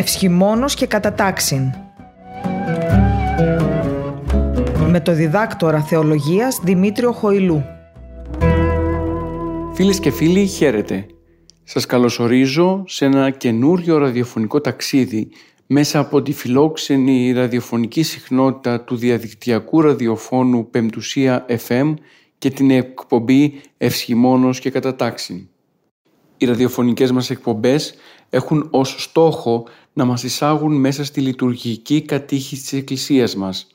Ευσχημόνος και κατατάξιν. Με το διδάκτορα θεολογίας Δημήτριο Χοηλού. Φίλες και φίλοι, χαίρετε. Σας καλωσορίζω σε ένα καινούριο ραδιοφωνικό ταξίδι μέσα από τη φιλόξενη ραδιοφωνική συχνότητα του διαδικτυακού ραδιοφώνου Πεμπτουσία FM και την εκπομπή Ευσχημόνος και Κατατάξιν. Οι ραδιοφωνικές μας εκπομπές έχουν ως στόχο να μας εισάγουν μέσα στη λειτουργική κατήχηση της Εκκλησίας μας,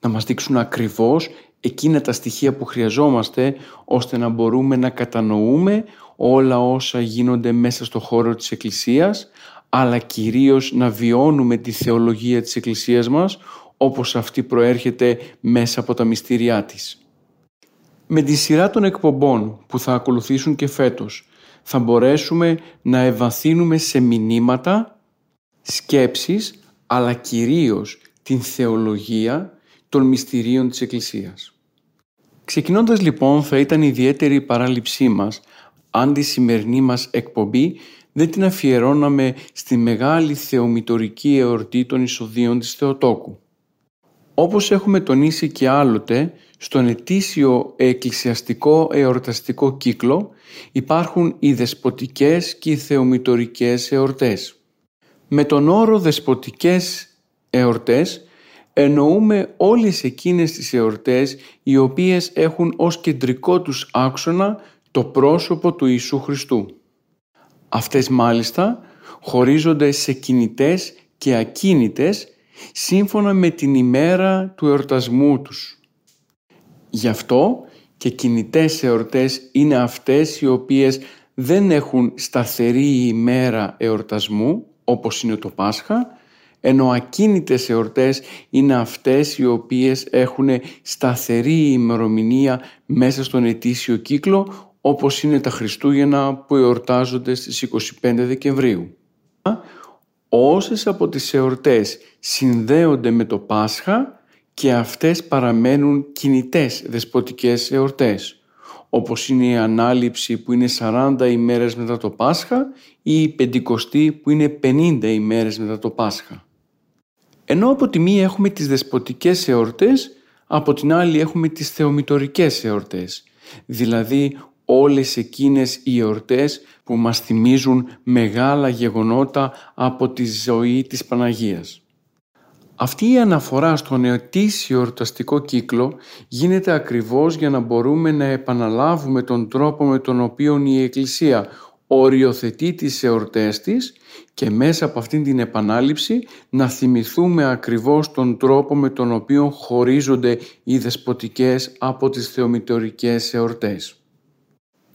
να μας δείξουν ακριβώς εκείνα τα στοιχεία που χρειαζόμαστε ώστε να μπορούμε να κατανοούμε όλα όσα γίνονται μέσα στο χώρο της Εκκλησίας αλλά κυρίως να βιώνουμε τη θεολογία της Εκκλησίας μας όπως αυτή προέρχεται μέσα από τα μυστήριά της. Με τη σειρά των εκπομπών που θα ακολουθήσουν και φέτος θα μπορέσουμε να ευαθύνουμε σε μηνύματα, σκέψεις αλλά κυρίως την θεολογία των μυστηρίων της Εκκλησίας. Ξεκινώντας λοιπόν θα ήταν ιδιαίτερη η παράληψή μας αν τη σημερινή μας εκπομπή δεν την αφιερώναμε στη μεγάλη θεομητορική εορτή των εισοδείων της Θεοτόκου. Όπως έχουμε τονίσει και άλλοτε, στον ετήσιο εκκλησιαστικό εορταστικό κύκλο υπάρχουν οι δεσποτικές και οι θεομητορικές εορτές. Με τον όρο δεσποτικές εορτές εννοούμε όλες εκείνες τις εορτές οι οποίες έχουν ως κεντρικό τους άξονα το πρόσωπο του Ιησού Χριστού. Αυτές μάλιστα χωρίζονται σε κινητές και ακίνητες σύμφωνα με την ημέρα του εορτασμού τους. Γι' αυτό και κινητές εορτές είναι αυτές οι οποίες δεν έχουν σταθερή ημέρα εορτασμού όπως είναι το Πάσχα ενώ ακίνητες εορτές είναι αυτές οι οποίες έχουν σταθερή ημερομηνία μέσα στον ετήσιο κύκλο όπως είναι τα Χριστούγεννα που εορτάζονται στις 25 Δεκεμβρίου. Όσες από τις εορτές συνδέονται με το Πάσχα και αυτές παραμένουν κινητές δεσποτικές εορτές, όπως είναι η Ανάληψη που είναι 40 ημέρες μετά το Πάσχα ή η Πεντηκοστή που είναι 50 ημέρες μετά το Πάσχα. Ενώ από τη μία έχουμε τις δεσποτικές εορτές, από την άλλη έχουμε τις θεομητορικές εορτές, δηλαδή όλες εκείνες οι εορτές που μας θυμίζουν μεγάλα γεγονότα από τη ζωή της Παναγίας. Αυτή η αναφορά στον ετήσιο εορταστικό κύκλο γίνεται ακριβώς για να μπορούμε να επαναλάβουμε τον τρόπο με τον οποίο η Εκκλησία οριοθετεί τις εορτές της και μέσα από αυτήν την επανάληψη να θυμηθούμε ακριβώς τον τρόπο με τον οποίο χωρίζονται οι δεσποτικές από τις θεομητορικές εορτές.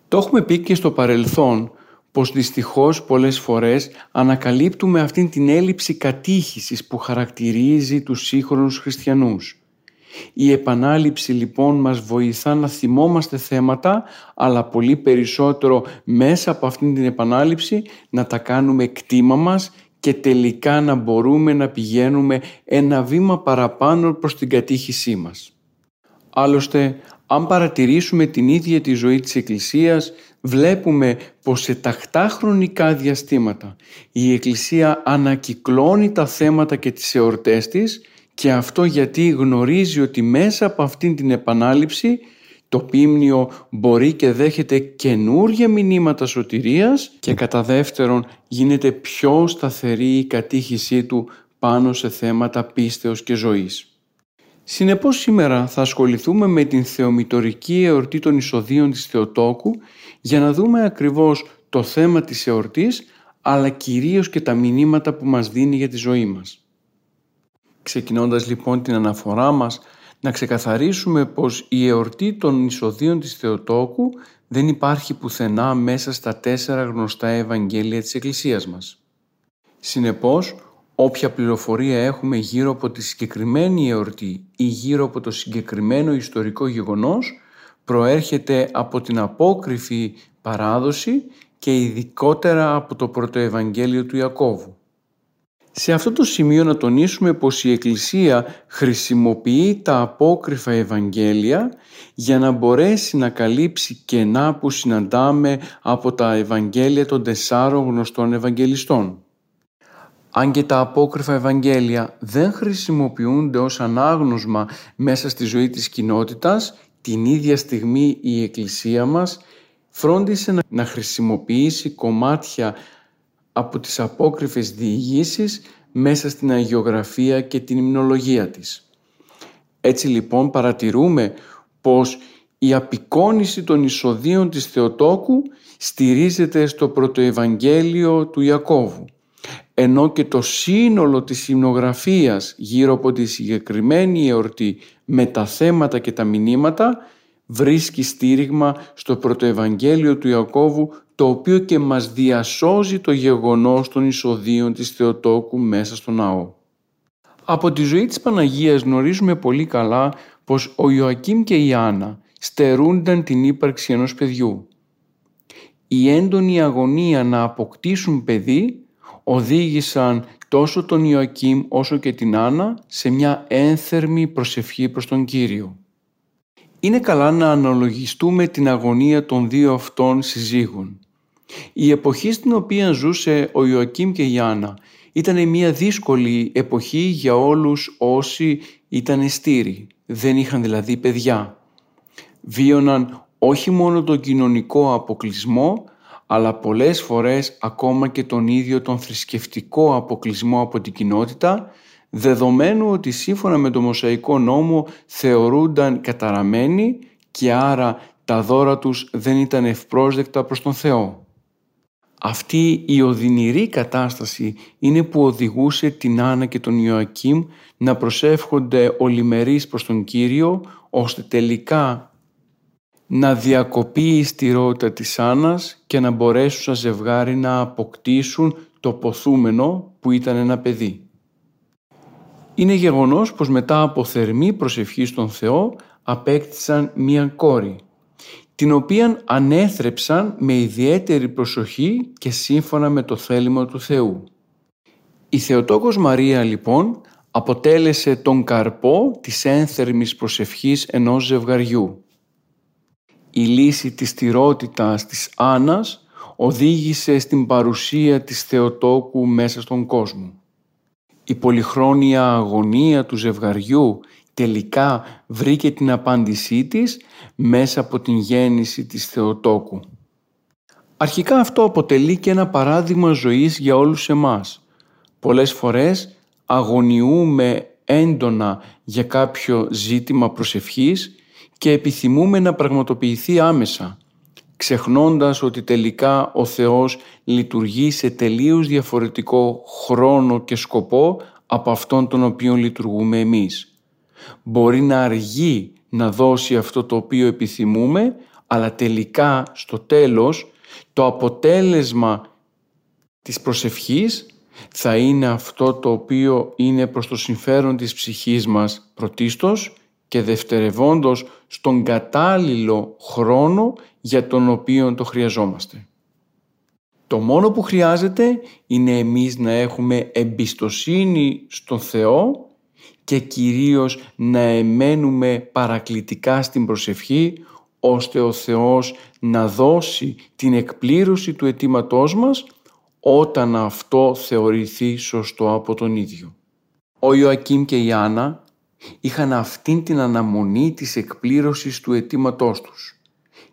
Το έχουμε πει και στο παρελθόν πως δυστυχώς πολλές φορές ανακαλύπτουμε αυτήν την έλλειψη κατήχησης που χαρακτηρίζει τους σύγχρονους χριστιανούς. Η επανάληψη λοιπόν μας βοηθά να θυμόμαστε θέματα αλλά πολύ περισσότερο μέσα από αυτήν την επανάληψη να τα κάνουμε κτήμα μας και τελικά να μπορούμε να πηγαίνουμε ένα βήμα παραπάνω προς την κατήχησή μας. Άλλωστε αν παρατηρήσουμε την ίδια τη ζωή της Εκκλησίας, βλέπουμε πως σε τακτά χρονικά διαστήματα η Εκκλησία ανακυκλώνει τα θέματα και τις εορτές της και αυτό γιατί γνωρίζει ότι μέσα από αυτήν την επανάληψη το πίμνιο μπορεί και δέχεται καινούργια μηνύματα σωτηρίας και κατά δεύτερον γίνεται πιο σταθερή η κατήχησή του πάνω σε θέματα πίστεως και ζωής. Συνεπώς σήμερα θα ασχοληθούμε με την θεομητορική εορτή των εισοδείων της Θεοτόκου για να δούμε ακριβώς το θέμα της εορτής αλλά κυρίως και τα μηνύματα που μας δίνει για τη ζωή μας. Ξεκινώντας λοιπόν την αναφορά μας να ξεκαθαρίσουμε πως η εορτή των εισοδείων της Θεοτόκου δεν υπάρχει πουθενά μέσα στα τέσσερα γνωστά Ευαγγέλια της Εκκλησίας μας. Συνεπώς, όποια πληροφορία έχουμε γύρω από τη συγκεκριμένη εορτή ή γύρω από το συγκεκριμένο ιστορικό γεγονός προέρχεται από την απόκριφη παράδοση και ειδικότερα από το πρωτοευαγγέλιο του Ιακώβου. Σε αυτό το σημείο να τονίσουμε πως η Εκκλησία χρησιμοποιεί τα απόκριφα Ευαγγέλια για να μπορέσει να καλύψει κενά που συναντάμε από τα Ευαγγέλια των τεσσάρων γνωστών Ευαγγελιστών. Αν και τα απόκριφα Ευαγγέλια δεν χρησιμοποιούνται ως ανάγνωσμα μέσα στη ζωή της κοινότητας, την ίδια στιγμή η Εκκλησία μας φρόντισε να χρησιμοποιήσει κομμάτια από τις απόκριφες διηγήσεις μέσα στην αγιογραφία και την υμνολογία της. Έτσι λοιπόν παρατηρούμε πως η απεικόνηση των εισοδίων της Θεοτόκου στηρίζεται στο πρωτοευαγγέλιο του Ιακώβου ενώ και το σύνολο της υμνογραφίας γύρω από τη συγκεκριμένη εορτή με τα θέματα και τα μηνύματα βρίσκει στήριγμα στο πρωτοευαγγέλιο του Ιακώβου το οποίο και μας διασώζει το γεγονός των εισοδίων της Θεοτόκου μέσα στο ναό. Από τη ζωή της Παναγίας γνωρίζουμε πολύ καλά πως ο Ιωακήμ και η Άννα στερούνταν την ύπαρξη ενός παιδιού. Η έντονη αγωνία να αποκτήσουν παιδί οδήγησαν τόσο τον Ιωακήμ όσο και την Άννα σε μια ένθερμη προσευχή προς τον Κύριο. Είναι καλά να αναλογιστούμε την αγωνία των δύο αυτών συζύγων. Η εποχή στην οποία ζούσε ο Ιωακήμ και η Άννα ήταν μια δύσκολη εποχή για όλους όσοι ήταν στήροι, δεν είχαν δηλαδή παιδιά. Βίωναν όχι μόνο τον κοινωνικό αποκλεισμό, αλλά πολλές φορές ακόμα και τον ίδιο τον θρησκευτικό αποκλεισμό από την κοινότητα, δεδομένου ότι σύμφωνα με το Μοσαϊκό νόμο θεωρούνταν καταραμένοι και άρα τα δώρα τους δεν ήταν ευπρόσδεκτα προς τον Θεό. Αυτή η οδυνηρή κατάσταση είναι που οδηγούσε την Άννα και τον Ιωακήμ να προσεύχονται ολιμερείς προς τον Κύριο ώστε τελικά να διακοπεί η στηρότητα της Άννας και να μπορέσουν σαν ζευγάρι να αποκτήσουν το ποθούμενο που ήταν ένα παιδί. Είναι γεγονός πως μετά από θερμή προσευχής στον Θεό απέκτησαν μία κόρη την οποία ανέθρεψαν με ιδιαίτερη προσοχή και σύμφωνα με το θέλημα του Θεού. Η Θεοτόκος Μαρία λοιπόν αποτέλεσε τον καρπό της ένθερμης προσευχής ενός ζευγαριού. Η λύση της στηρότητας της Άννας οδήγησε στην παρουσία της Θεοτόκου μέσα στον κόσμο. Η πολυχρόνια αγωνία του ζευγαριού τελικά βρήκε την απάντησή της μέσα από την γέννηση της Θεοτόκου. Αρχικά αυτό αποτελεί και ένα παράδειγμα ζωής για όλους εμάς. Πολλές φορές αγωνιούμε έντονα για κάποιο ζήτημα προσευχής και επιθυμούμε να πραγματοποιηθεί άμεσα, ξεχνώντας ότι τελικά ο Θεός λειτουργεί σε τελείως διαφορετικό χρόνο και σκοπό από αυτόν τον οποίο λειτουργούμε εμείς. Μπορεί να αργεί να δώσει αυτό το οποίο επιθυμούμε, αλλά τελικά στο τέλος το αποτέλεσμα της προσευχής θα είναι αυτό το οποίο είναι προς το συμφέρον της ψυχής μας πρωτίστως και δευτερευόντως στον κατάλληλο χρόνο για τον οποίο το χρειαζόμαστε. Το μόνο που χρειάζεται είναι εμείς να έχουμε εμπιστοσύνη στον Θεό και κυρίως να εμένουμε παρακλητικά στην προσευχή ώστε ο Θεός να δώσει την εκπλήρωση του αιτήματός μας όταν αυτό θεωρηθεί σωστό από τον ίδιο. Ο Ιωακήμ και η Άννα είχαν αυτήν την αναμονή της εκπλήρωσης του αιτήματός τους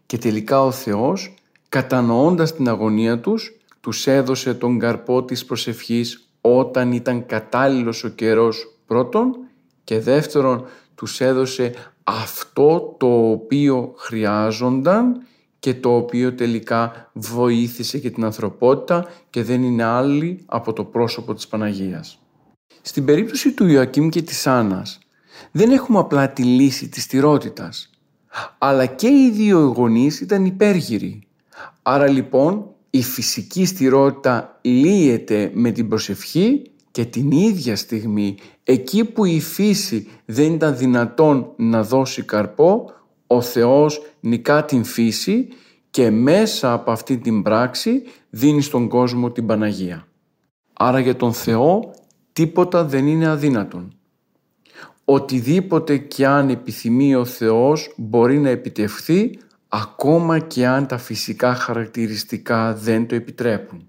και τελικά ο Θεός κατανοώντας την αγωνία τους τους έδωσε τον καρπό της προσευχής όταν ήταν κατάλληλος ο καιρός πρώτον και δεύτερον τους έδωσε αυτό το οποίο χρειάζονταν και το οποίο τελικά βοήθησε και την ανθρωπότητα και δεν είναι άλλη από το πρόσωπο της Παναγίας. Στην περίπτωση του Ιωακήμ και της Άννας δεν έχουμε απλά τη λύση της στηρότητας αλλά και οι δύο γονείς ήταν υπέργυροι. Άρα λοιπόν η φυσική στηρότητα λύεται με την προσευχή και την ίδια στιγμή εκεί που η φύση δεν ήταν δυνατόν να δώσει καρπό ο Θεός νικά την φύση και μέσα από αυτή την πράξη δίνει στον κόσμο την Παναγία. Άρα για τον Θεό τίποτα δεν είναι αδύνατον. Οτιδήποτε και αν επιθυμεί ο Θεός μπορεί να επιτευχθεί ακόμα και αν τα φυσικά χαρακτηριστικά δεν το επιτρέπουν.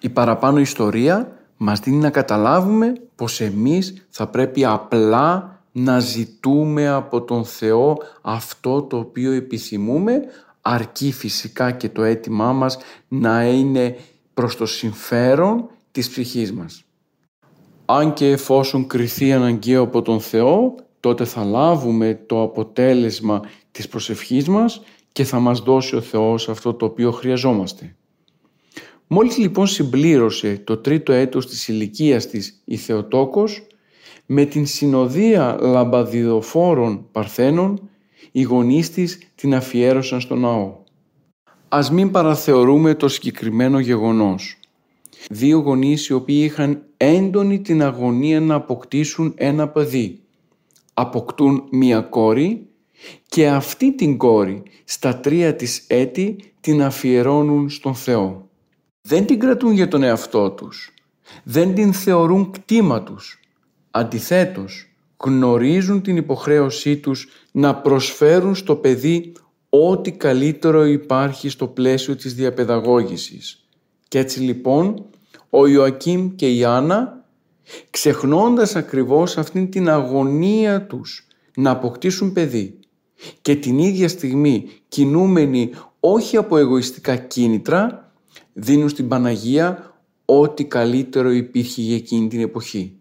Η παραπάνω ιστορία μας δίνει να καταλάβουμε πως εμείς θα πρέπει απλά να ζητούμε από τον Θεό αυτό το οποίο επιθυμούμε αρκεί φυσικά και το αίτημά μας να είναι προς το συμφέρον της ψυχής μας. Αν και εφόσον κριθεί αναγκαίο από τον Θεό, τότε θα λάβουμε το αποτέλεσμα της προσευχής μας και θα μας δώσει ο Θεός αυτό το οποίο χρειαζόμαστε. Μόλις λοιπόν συμπλήρωσε το τρίτο έτος της ηλικίας της η Θεοτόκος, με την συνοδεία λαμπαδιδοφόρων παρθένων, οι γονείς της την αφιέρωσαν στο ναό. Ας μην παραθεωρούμε το συγκεκριμένο γεγονός. Δύο γονείς οι οποίοι είχαν έντονη την αγωνία να αποκτήσουν ένα παιδί. Αποκτούν μία κόρη και αυτή την κόρη στα τρία της έτη την αφιερώνουν στον Θεό. Δεν την κρατούν για τον εαυτό τους. Δεν την θεωρούν κτήμα τους. Αντιθέτως, γνωρίζουν την υποχρέωσή τους να προσφέρουν στο παιδί ό,τι καλύτερο υπάρχει στο πλαίσιο της διαπαιδαγώγησης. Και έτσι λοιπόν ο Ιωακήμ και η Άννα ξεχνώντας ακριβώς αυτήν την αγωνία τους να αποκτήσουν παιδί και την ίδια στιγμή κινούμενοι όχι από εγωιστικά κίνητρα δίνουν στην Παναγία ό,τι καλύτερο υπήρχε για εκείνη την εποχή.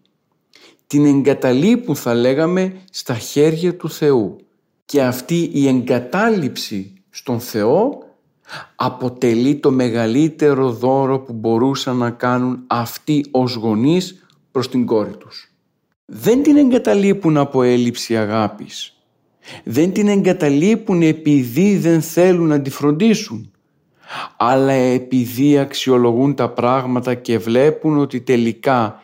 Την εγκαταλείπουν θα λέγαμε στα χέρια του Θεού και αυτή η εγκατάλειψη στον Θεό αποτελεί το μεγαλύτερο δώρο που μπορούσαν να κάνουν αυτοί ως γονείς προς την κόρη τους. Δεν την εγκαταλείπουν από έλλειψη αγάπης. Δεν την εγκαταλείπουν επειδή δεν θέλουν να τη φροντίσουν. Αλλά επειδή αξιολογούν τα πράγματα και βλέπουν ότι τελικά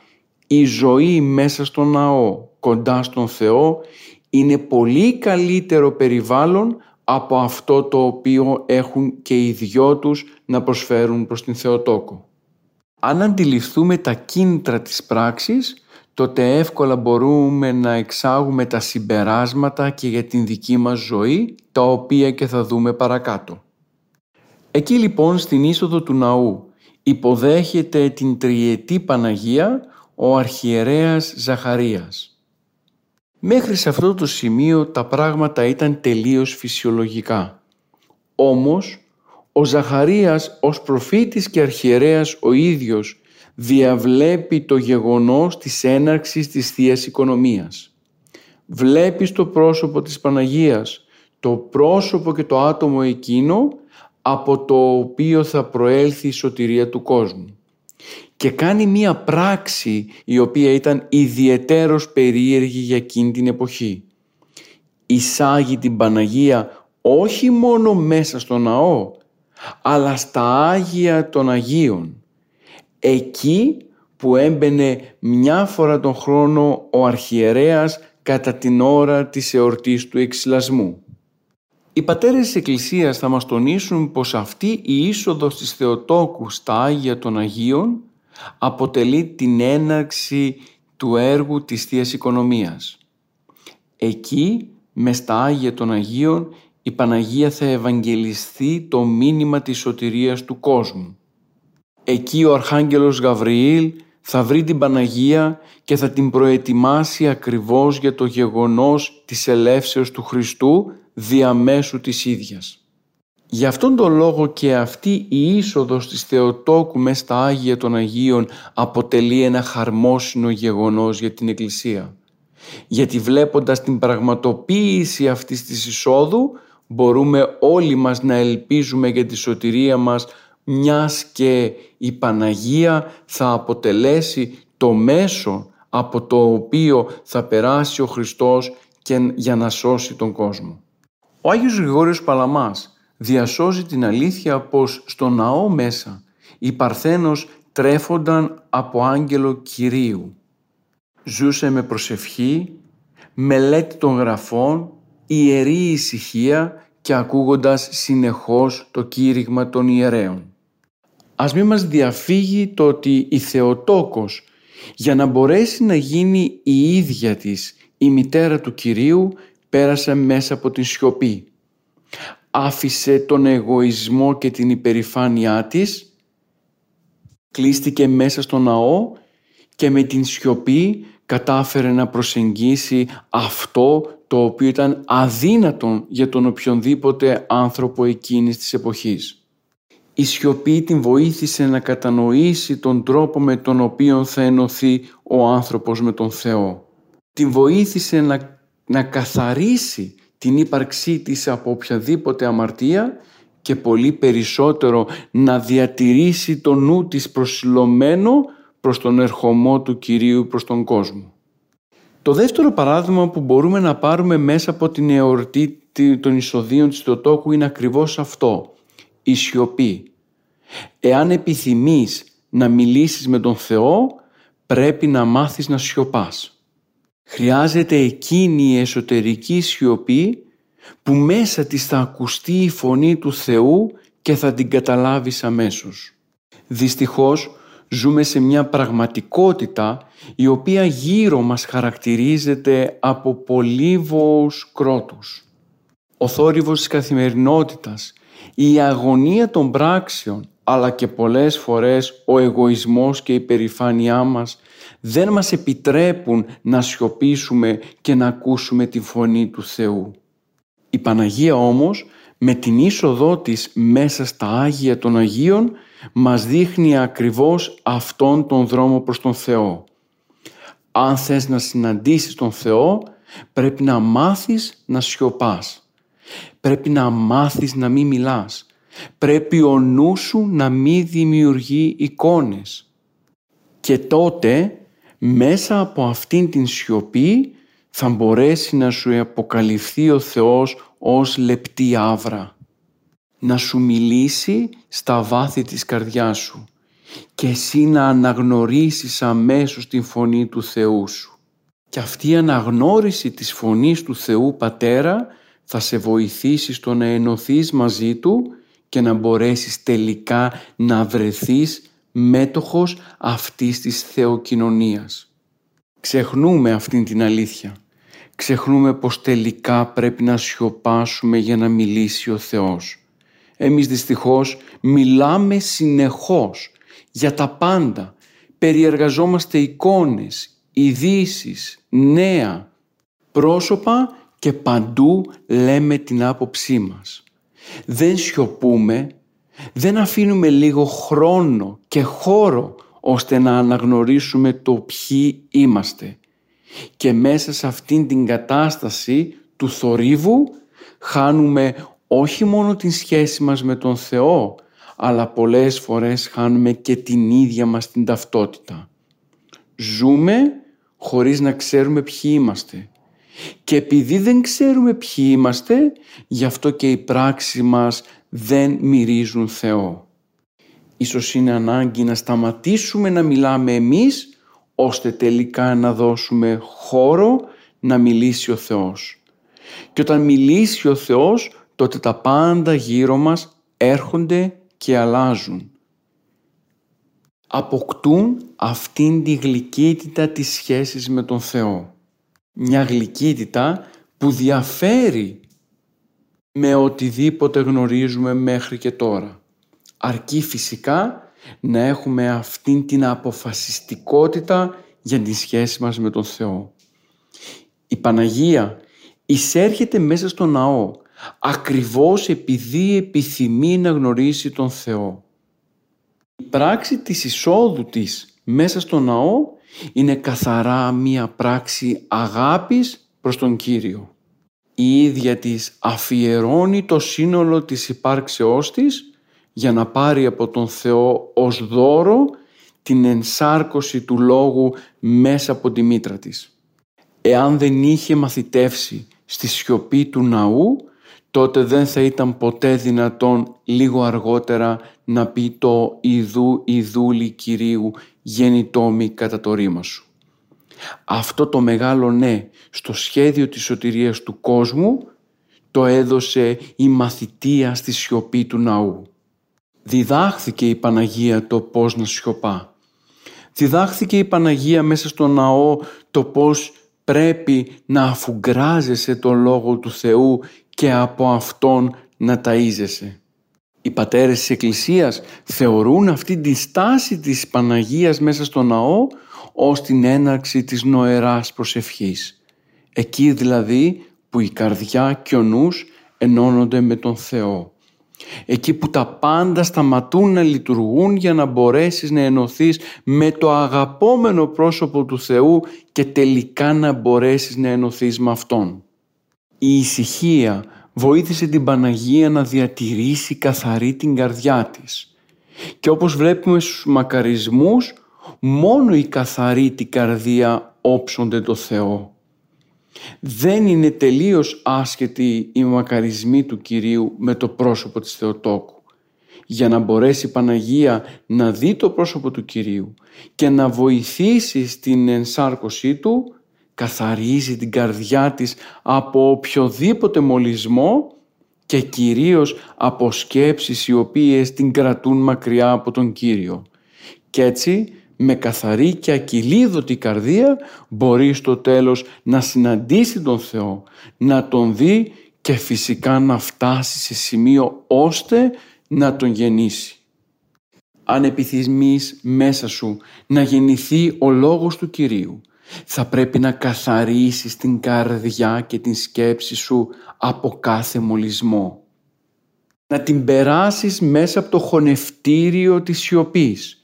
η ζωή μέσα στο ναό κοντά στον Θεό είναι πολύ καλύτερο περιβάλλον από αυτό το οποίο έχουν και οι δυο τους να προσφέρουν προς την Θεοτόκο. Αν αντιληφθούμε τα κίνητρα της πράξης, τότε εύκολα μπορούμε να εξάγουμε τα συμπεράσματα και για την δική μας ζωή, τα οποία και θα δούμε παρακάτω. Εκεί λοιπόν στην είσοδο του ναού υποδέχεται την τριετή Παναγία ο αρχιερέας Ζαχαρίας. Μέχρι σε αυτό το σημείο τα πράγματα ήταν τελείως φυσιολογικά. Όμως, ο Ζαχαρίας ως προφήτης και αρχιερέας ο ίδιος διαβλέπει το γεγονός της έναρξης της θείας Οικονομίας. Βλέπεις στο πρόσωπο της Παναγίας το πρόσωπο και το άτομο εκείνο από το οποίο θα προέλθει η σωτηρία του κόσμου και κάνει μία πράξη η οποία ήταν ιδιαιτέρως περίεργη για εκείνη την εποχή. Εισάγει την Παναγία όχι μόνο μέσα στο ναό, αλλά στα Άγια των Αγίων. Εκεί που έμπαινε μια φορά τον χρόνο ο αρχιερέας κατά την ώρα της εορτής του εξυλασμού. Οι πατέρες της Εκκλησίας θα μας τονίσουν πως αυτή η είσοδος της Θεοτόκου στα Άγια των Αγίων αποτελεί την έναρξη του έργου της θείας Οικονομίας. Εκεί, μες στα Άγια των Αγίων, η Παναγία θα ευαγγελιστεί το μήνυμα της σωτηρίας του κόσμου. Εκεί ο Αρχάγγελος Γαβριήλ θα βρει την Παναγία και θα την προετοιμάσει ακριβώς για το γεγονός της ελεύσεως του Χριστού διαμέσου της ίδιας. Γι' αυτόν τον λόγο και αυτή η είσοδος της Θεοτόκου μέσα στα Άγια των Αγίων αποτελεί ένα χαρμόσυνο γεγονός για την Εκκλησία. Γιατί βλέποντας την πραγματοποίηση αυτής της εισόδου μπορούμε όλοι μας να ελπίζουμε για τη σωτηρία μας μιας και η Παναγία θα αποτελέσει το μέσο από το οποίο θα περάσει ο Χριστός και για να σώσει τον κόσμο. Ο Άγιος Γρηγόριος Παλαμάς διασώζει την αλήθεια πως στο ναό μέσα οι Παρθένος τρέφονταν από άγγελο Κυρίου. Ζούσε με προσευχή, μελέτη των γραφών, ιερή ησυχία και ακούγοντας συνεχώς το κήρυγμα των ιερέων. Ας μην μας διαφύγει το ότι η Θεοτόκος για να μπορέσει να γίνει η ίδια της η μητέρα του Κυρίου πέρασε μέσα από την σιωπή άφησε τον εγωισμό και την υπερηφάνειά της, κλείστηκε μέσα στο ναό και με την σιωπή κατάφερε να προσεγγίσει αυτό το οποίο ήταν αδύνατον για τον οποιονδήποτε άνθρωπο εκείνης της εποχής. Η σιωπή την βοήθησε να κατανοήσει τον τρόπο με τον οποίο θα ενωθεί ο άνθρωπος με τον Θεό. Την βοήθησε να, να καθαρίσει την ύπαρξή της από οποιαδήποτε αμαρτία και πολύ περισσότερο να διατηρήσει το νου της προσιλωμένο προς τον ερχομό του Κυρίου προς τον κόσμο. Το δεύτερο παράδειγμα που μπορούμε να πάρουμε μέσα από την εορτή των εισοδείων της Θεοτόκου είναι ακριβώς αυτό, η σιωπή. Εάν επιθυμείς να μιλήσεις με τον Θεό, πρέπει να μάθεις να σιωπάς. Χρειάζεται εκείνη η εσωτερική σιωπή που μέσα της θα ακουστεί η φωνή του Θεού και θα την καταλάβεις αμέσως. Δυστυχώς ζούμε σε μια πραγματικότητα η οποία γύρω μας χαρακτηρίζεται από πολύβοους κρότους. Ο θόρυβος της καθημερινότητας, η αγωνία των πράξεων, αλλά και πολλές φορές ο εγωισμός και η περηφάνειά μας δεν μας επιτρέπουν να σιωπήσουμε και να ακούσουμε τη φωνή του Θεού. Η Παναγία όμως με την είσοδό της μέσα στα Άγια των Αγίων μας δείχνει ακριβώς αυτόν τον δρόμο προς τον Θεό. Αν θες να συναντήσεις τον Θεό πρέπει να μάθεις να σιωπάς. Πρέπει να μάθεις να μην μιλάς. Πρέπει ο νου σου να μην δημιουργεί εικόνες. Και τότε μέσα από αυτήν την σιωπή θα μπορέσει να σου αποκαλυφθεί ο Θεός ως λεπτή άβρα. Να σου μιλήσει στα βάθη της καρδιάς σου και εσύ να αναγνωρίσεις αμέσως την φωνή του Θεού σου. Και αυτή η αναγνώριση της φωνής του Θεού Πατέρα θα σε βοηθήσει στο να ενωθείς μαζί Του και να μπορέσεις τελικά να βρεθείς μέτοχος αυτής της θεοκοινωνίας. Ξεχνούμε αυτήν την αλήθεια. Ξεχνούμε πως τελικά πρέπει να σιωπάσουμε για να μιλήσει ο Θεός. Εμείς δυστυχώς μιλάμε συνεχώς για τα πάντα. Περιεργαζόμαστε εικόνες, ειδήσεις, νέα, πρόσωπα και παντού λέμε την άποψή μας. Δεν σιωπούμε, δεν αφήνουμε λίγο χρόνο και χώρο ώστε να αναγνωρίσουμε το ποιοι είμαστε. Και μέσα σε αυτήν την κατάσταση του θορύβου χάνουμε όχι μόνο την σχέση μας με τον Θεό, αλλά πολλές φορές χάνουμε και την ίδια μας την ταυτότητα. Ζούμε χωρίς να ξέρουμε ποιοι είμαστε. Και επειδή δεν ξέρουμε ποιοι είμαστε, γι' αυτό και οι πράξεις μας δεν μυρίζουν Θεό. Ίσως είναι ανάγκη να σταματήσουμε να μιλάμε εμείς, ώστε τελικά να δώσουμε χώρο να μιλήσει ο Θεός. Και όταν μιλήσει ο Θεός, τότε τα πάντα γύρω μας έρχονται και αλλάζουν. Αποκτούν αυτήν τη γλυκύτητα της σχέσης με τον Θεό. Μια γλυκύτητα που διαφέρει με οτιδήποτε γνωρίζουμε μέχρι και τώρα. Αρκεί φυσικά να έχουμε αυτήν την αποφασιστικότητα για τη σχέση μας με τον Θεό. Η Παναγία εισέρχεται μέσα στο ναό ακριβώς επειδή επιθυμεί να γνωρίσει τον Θεό. Η πράξη της εισόδου της μέσα στο ναό είναι καθαρά μία πράξη αγάπης προς τον Κύριο. Η ίδια της αφιερώνει το σύνολο της υπάρξεώς της για να πάρει από τον Θεό ως δώρο την ενσάρκωση του Λόγου μέσα από τη μήτρα της. Εάν δεν είχε μαθητεύσει στη σιωπή του ναού, τότε δεν θα ήταν ποτέ δυνατόν λίγο αργότερα να πει το «Ιδού Ιδούλη Κυρίου γεννητόμη κατά το ρήμα σου». Αυτό το μεγάλο ναι στο σχέδιο της σωτηρίας του κόσμου το έδωσε η μαθητεία στη σιωπή του ναού. Διδάχθηκε η Παναγία το πώς να σιωπά. Διδάχθηκε η Παναγία μέσα στο ναό το πώς πρέπει να αφουγκράζεσαι τον Λόγο του Θεού και από Αυτόν να ταΐζεσαι. Οι πατέρες της Εκκλησίας θεωρούν αυτή τη στάση της Παναγίας μέσα στο ναό ως την έναρξη της νοεράς προσευχής. Εκεί δηλαδή που η καρδιά και ο νους ενώνονται με τον Θεό. Εκεί που τα πάντα σταματούν να λειτουργούν για να μπορέσεις να ενωθείς με το αγαπόμενο πρόσωπο του Θεού και τελικά να μπορέσεις να ενωθείς με Αυτόν. Η ησυχία βοήθησε την Παναγία να διατηρήσει καθαρή την καρδιά της. Και όπως βλέπουμε στους μακαρισμούς, μόνο η καθαρή την καρδία όψονται το Θεό. Δεν είναι τελείως άσχετη οι μακαρισμοί του Κυρίου με το πρόσωπο της Θεοτόκου. Για να μπορέσει η Παναγία να δει το πρόσωπο του Κυρίου και να βοηθήσει στην ενσάρκωσή του, καθαρίζει την καρδιά της από οποιοδήποτε μολυσμό και κυρίως από σκέψεις οι οποίες την κρατούν μακριά από τον Κύριο. Κι έτσι με καθαρή και ακυλίδωτη καρδία μπορεί στο τέλος να συναντήσει τον Θεό, να τον δει και φυσικά να φτάσει σε σημείο ώστε να τον γεννήσει. Αν επιθυμείς μέσα σου να γεννηθεί ο Λόγος του Κυρίου, θα πρέπει να καθαρίσεις την καρδιά και την σκέψη σου από κάθε μολυσμό. Να την περάσεις μέσα από το χωνευτήριο της σιωπής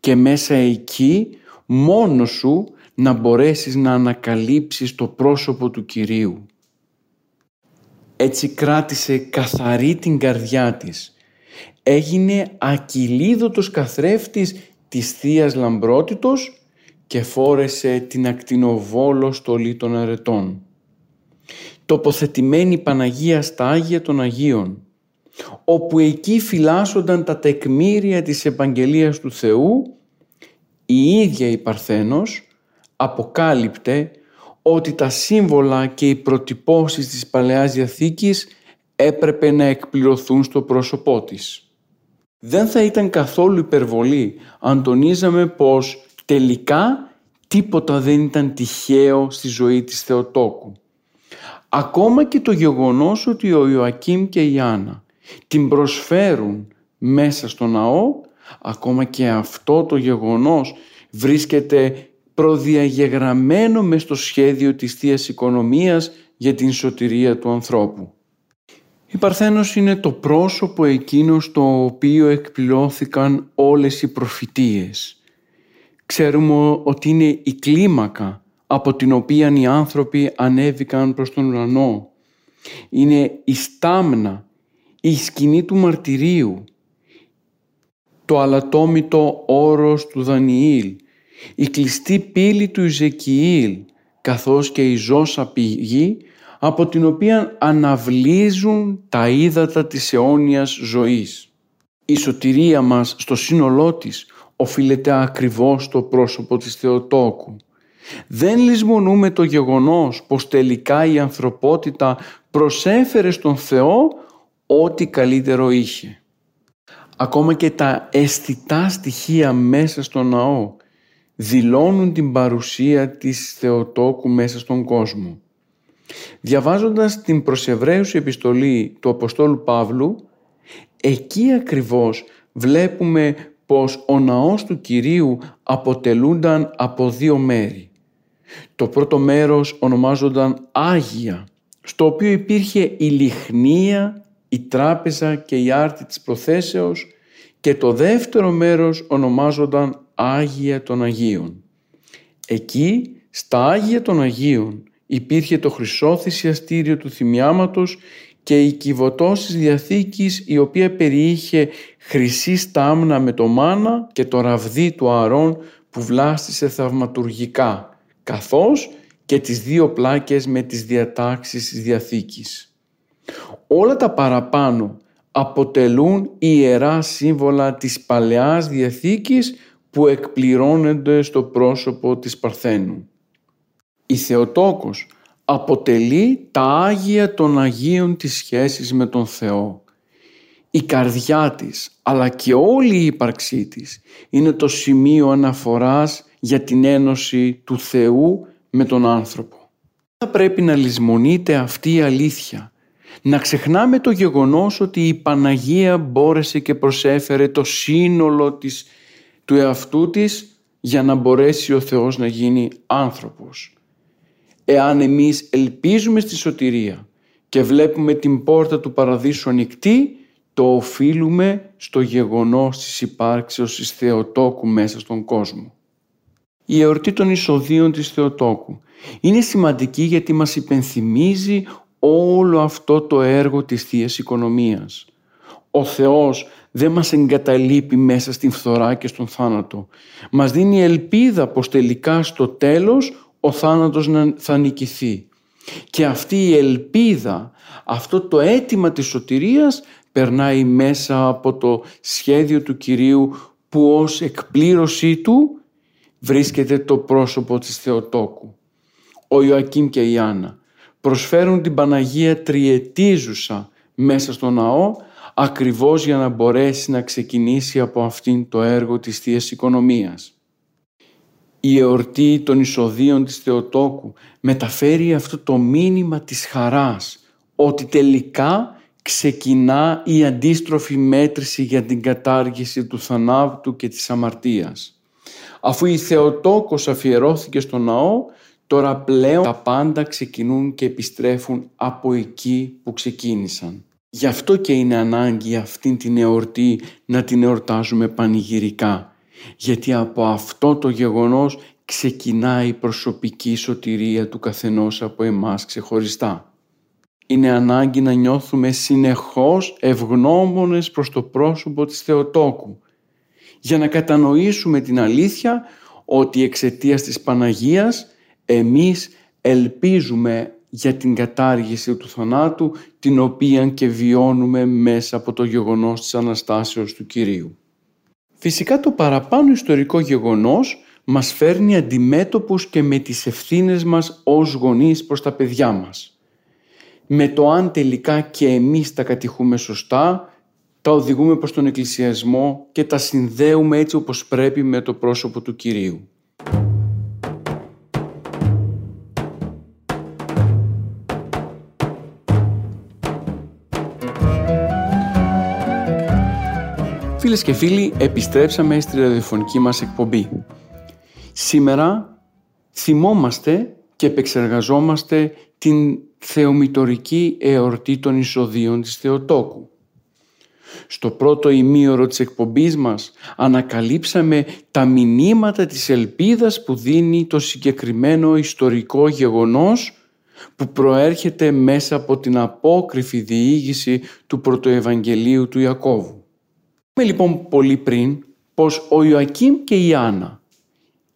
και μέσα εκεί μόνο σου να μπορέσεις να ανακαλύψεις το πρόσωπο του Κυρίου. Έτσι κράτησε καθαρή την καρδιά της. Έγινε ακυλίδωτος καθρέφτης της Θείας Λαμπρότητος και φόρεσε την ακτινοβόλο στολή των αρετών. Τοποθετημένη Παναγία στα Άγια των Αγίων, όπου εκεί φυλάσσονταν τα τεκμήρια της επαγγελίας του Θεού, η ίδια η Παρθένος αποκάλυπτε ότι τα σύμβολα και οι προτυπώσεις της Παλαιάς Διαθήκης έπρεπε να εκπληρωθούν στο πρόσωπό της. Δεν θα ήταν καθόλου υπερβολή αν τονίζαμε πως τελικά τίποτα δεν ήταν τυχαίο στη ζωή της Θεοτόκου. Ακόμα και το γεγονός ότι ο Ιωακήμ και η Άννα την προσφέρουν μέσα στο ναό, ακόμα και αυτό το γεγονός βρίσκεται προδιαγεγραμμένο μες στο σχέδιο της Θείας Οικονομίας για την σωτηρία του ανθρώπου. Η Παρθένος είναι το πρόσωπο εκείνος στο οποίο εκπληρώθηκαν όλες οι προφητείες. Ξέρουμε ότι είναι η κλίμακα από την οποία οι άνθρωποι ανέβηκαν προς τον ουρανό. Είναι η στάμνα η σκηνή του μαρτυρίου, το αλατόμητο όρος του Δανιήλ, η κλειστή πύλη του Ιζεκιήλ, καθώς και η ζώσα πηγή από την οποία αναβλύζουν τα ύδατα της αιώνιας ζωής. Η σωτηρία μας στο σύνολό της οφείλεται ακριβώς στο πρόσωπο της Θεοτόκου. Δεν λησμονούμε το γεγονός πως τελικά η ανθρωπότητα προσέφερε στον Θεό ό,τι καλύτερο είχε. Ακόμα και τα αισθητά στοιχεία μέσα στο ναό δηλώνουν την παρουσία της Θεοτόκου μέσα στον κόσμο. Διαβάζοντας την προς επιστολή του Αποστόλου Παύλου, εκεί ακριβώς βλέπουμε πως ο ναός του Κυρίου αποτελούνταν από δύο μέρη. Το πρώτο μέρος ονομάζονταν Άγια, στο οποίο υπήρχε η λιχνία η τράπεζα και η άρτη της προθέσεως και το δεύτερο μέρος ονομάζονταν Άγια των Αγίων. Εκεί, στα Άγια των Αγίων, υπήρχε το χρυσό θυσιαστήριο του θυμιάματος και η κυβωτός Διαθήκης η οποία περιείχε χρυσή στάμνα με το μάνα και το ραβδί του Αρών που βλάστησε θαυματουργικά, καθώς και τις δύο πλάκες με τις διατάξεις της Διαθήκης. Όλα τα παραπάνω αποτελούν ιερά σύμβολα της Παλαιάς Διαθήκης που εκπληρώνονται στο πρόσωπο της Παρθένου. Η Θεοτόκος αποτελεί τα Άγια των Αγίων της σχέσης με τον Θεό. Η καρδιά της αλλά και όλη η ύπαρξή της είναι το σημείο αναφοράς για την ένωση του Θεού με τον άνθρωπο. Θα πρέπει να λησμονείται αυτή η αλήθεια να ξεχνάμε το γεγονός ότι η Παναγία μπόρεσε και προσέφερε το σύνολο της, του εαυτού της για να μπορέσει ο Θεός να γίνει άνθρωπος. Εάν εμείς ελπίζουμε στη σωτηρία και βλέπουμε την πόρτα του παραδείσου ανοιχτή, το οφείλουμε στο γεγονός της υπάρξεως της Θεοτόκου μέσα στον κόσμο. Η εορτή των εισοδείων της Θεοτόκου είναι σημαντική γιατί μας υπενθυμίζει όλο αυτό το έργο της Θείας Οικονομίας. Ο Θεός δεν μας εγκαταλείπει μέσα στην φθορά και στον θάνατο. Μας δίνει ελπίδα πως τελικά στο τέλος ο θάνατος θα νικηθεί. Και αυτή η ελπίδα, αυτό το αίτημα της σωτηρίας περνάει μέσα από το σχέδιο του Κυρίου που ως εκπλήρωσή του βρίσκεται το πρόσωπο της Θεοτόκου. Ο Ιωακήμ και η Άννα προσφέρουν την Παναγία τριετίζουσα μέσα στο ναό ακριβώς για να μπορέσει να ξεκινήσει από αυτήν το έργο της Θείας Οικονομίας. Η εορτή των εισοδείων της Θεοτόκου μεταφέρει αυτό το μήνυμα της χαράς ότι τελικά ξεκινά η αντίστροφη μέτρηση για την κατάργηση του θανάτου και της αμαρτίας. Αφού η Θεοτόκος αφιερώθηκε στο ναό, τώρα πλέον τα πάντα ξεκινούν και επιστρέφουν από εκεί που ξεκίνησαν. Γι' αυτό και είναι ανάγκη αυτήν την εορτή να την εορτάζουμε πανηγυρικά. Γιατί από αυτό το γεγονός ξεκινάει η προσωπική σωτηρία του καθενός από εμάς ξεχωριστά. Είναι ανάγκη να νιώθουμε συνεχώς ευγνώμονες προς το πρόσωπο της Θεοτόκου για να κατανοήσουμε την αλήθεια ότι εξαιτίας της Παναγίας εμείς ελπίζουμε για την κατάργηση του θανάτου την οποία και βιώνουμε μέσα από το γεγονός της Αναστάσεως του Κυρίου. Φυσικά το παραπάνω ιστορικό γεγονός μας φέρνει αντιμέτωπους και με τις ευθύνες μας ως γονείς προς τα παιδιά μας. Με το αν τελικά και εμείς τα κατηχούμε σωστά, τα οδηγούμε προς τον εκκλησιασμό και τα συνδέουμε έτσι όπως πρέπει με το πρόσωπο του Κυρίου. Φίλες και φίλοι, επιστρέψαμε στη ραδιοφωνική μας εκπομπή. Σήμερα θυμόμαστε και επεξεργαζόμαστε την θεομητορική εορτή των εισοδείων της Θεοτόκου. Στο πρώτο ημίωρο της εκπομπής μας ανακαλύψαμε τα μηνύματα της ελπίδας που δίνει το συγκεκριμένο ιστορικό γεγονός που προέρχεται μέσα από την απόκριφη διήγηση του πρωτοευαγγελίου του Ιακώβου. Είμαι λοιπόν πολύ πριν πως ο Ιωακήμ και η Άννα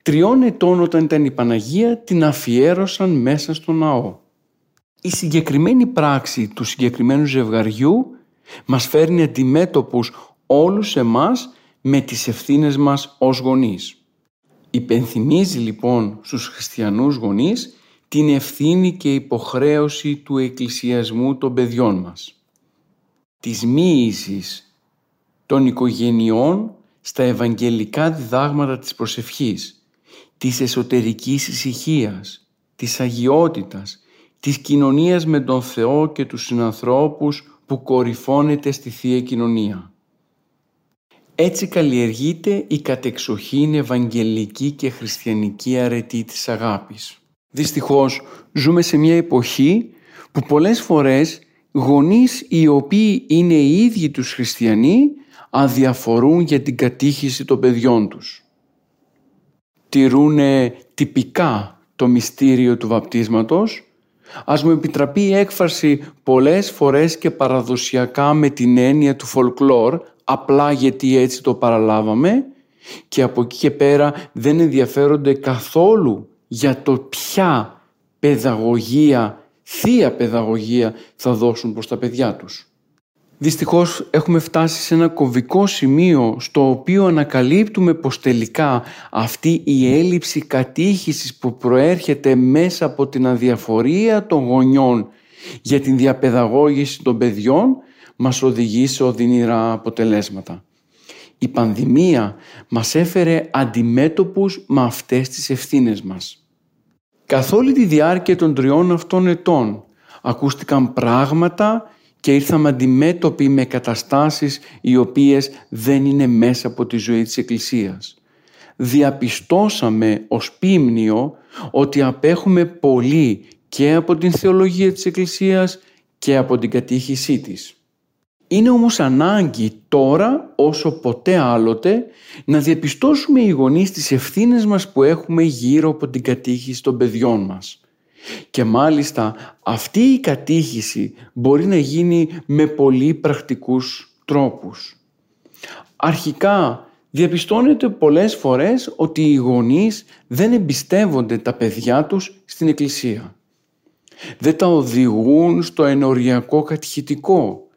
τριών ετών όταν ήταν η Παναγία την αφιέρωσαν μέσα στο ναό. Η συγκεκριμένη πράξη του συγκεκριμένου ζευγαριού μας φέρνει αντιμέτωπους όλους εμάς με τις ευθύνες μας ως γονείς. Υπενθυμίζει λοιπόν στους χριστιανούς γονείς την ευθύνη και υποχρέωση του εκκλησιασμού των παιδιών μας. Της μοίησης των οικογενειών στα ευαγγελικά διδάγματα της προσευχής, της εσωτερικής ησυχίας, της αγιότητας, της κοινωνίας με τον Θεό και τους συνανθρώπους που κορυφώνεται στη Θεία Κοινωνία. Έτσι καλλιεργείται η κατεξοχήν ευαγγελική και χριστιανική αρετή της αγάπης. Δυστυχώς ζούμε σε μια εποχή που πολλές φορές γονείς οι οποίοι είναι οι ίδιοι τους χριστιανοί αδιαφορούν για την κατήχηση των παιδιών τους. Τηρούν τυπικά το μυστήριο του βαπτίσματος. Ας μου επιτραπεί η έκφραση πολλές φορές και παραδοσιακά με την έννοια του folklore, απλά γιατί έτσι το παραλάβαμε και από εκεί και πέρα δεν ενδιαφέρονται καθόλου για το ποια παιδαγωγία, θεία παιδαγωγία θα δώσουν προς τα παιδιά τους. Δυστυχώς έχουμε φτάσει σε ένα κομβικό σημείο στο οποίο ανακαλύπτουμε πως τελικά αυτή η έλλειψη κατήχησης που προέρχεται μέσα από την αδιαφορία των γονιών για την διαπαιδαγώγηση των παιδιών μας οδηγεί σε οδυνηρά αποτελέσματα. Η πανδημία μας έφερε αντιμέτωπους με αυτές τις ευθύνες μας. Καθ' όλη τη διάρκεια των τριών αυτών ετών ακούστηκαν πράγματα και ήρθαμε αντιμέτωποι με καταστάσεις οι οποίες δεν είναι μέσα από τη ζωή της Εκκλησίας. διαπιστώσαμε ως πίμνιο ότι απέχουμε πολύ και από την θεολογία της Εκκλησίας και από την κατήχησή της. Είναι όμως ανάγκη τώρα όσο ποτέ άλλοτε να διαπιστώσουμε οι γονείς τις ευθύνες μας που έχουμε γύρω από την κατήχηση των παιδιών μας. Και μάλιστα αυτή η κατήχηση μπορεί να γίνει με πολύ πρακτικούς τρόπους. Αρχικά διαπιστώνεται πολλές φορές ότι οι γονείς δεν εμπιστεύονται τα παιδιά τους στην εκκλησία. Δεν τα οδηγούν στο ενοριακό κατηχητικό.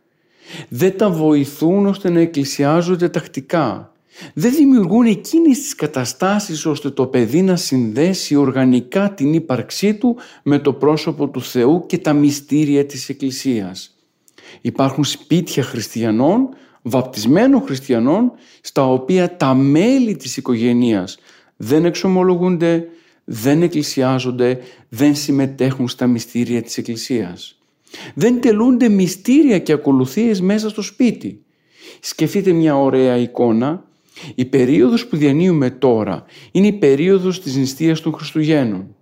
Δεν τα βοηθούν ώστε να εκκλησιάζονται τακτικά. Δεν δημιουργούν εκείνες τις καταστάσεις ώστε το παιδί να συνδέσει οργανικά την ύπαρξή του με το πρόσωπο του Θεού και τα μυστήρια της Εκκλησίας. Υπάρχουν σπίτια χριστιανών βαπτισμένων χριστιανών στα οποία τα μέλη της οικογένειας δεν εξομολογούνται, δεν εκκλησιάζονται, δεν συμμετέχουν στα μυστήρια της Εκκλησίας. Δεν τελούνται μυστήρια και ακολουθίες μέσα στο σπίτι. Σκεφτείτε μια ωραία εικόνα. Η περίοδος που διανύουμε τώρα είναι η περίοδος της νηστείας των Χριστουγέννων.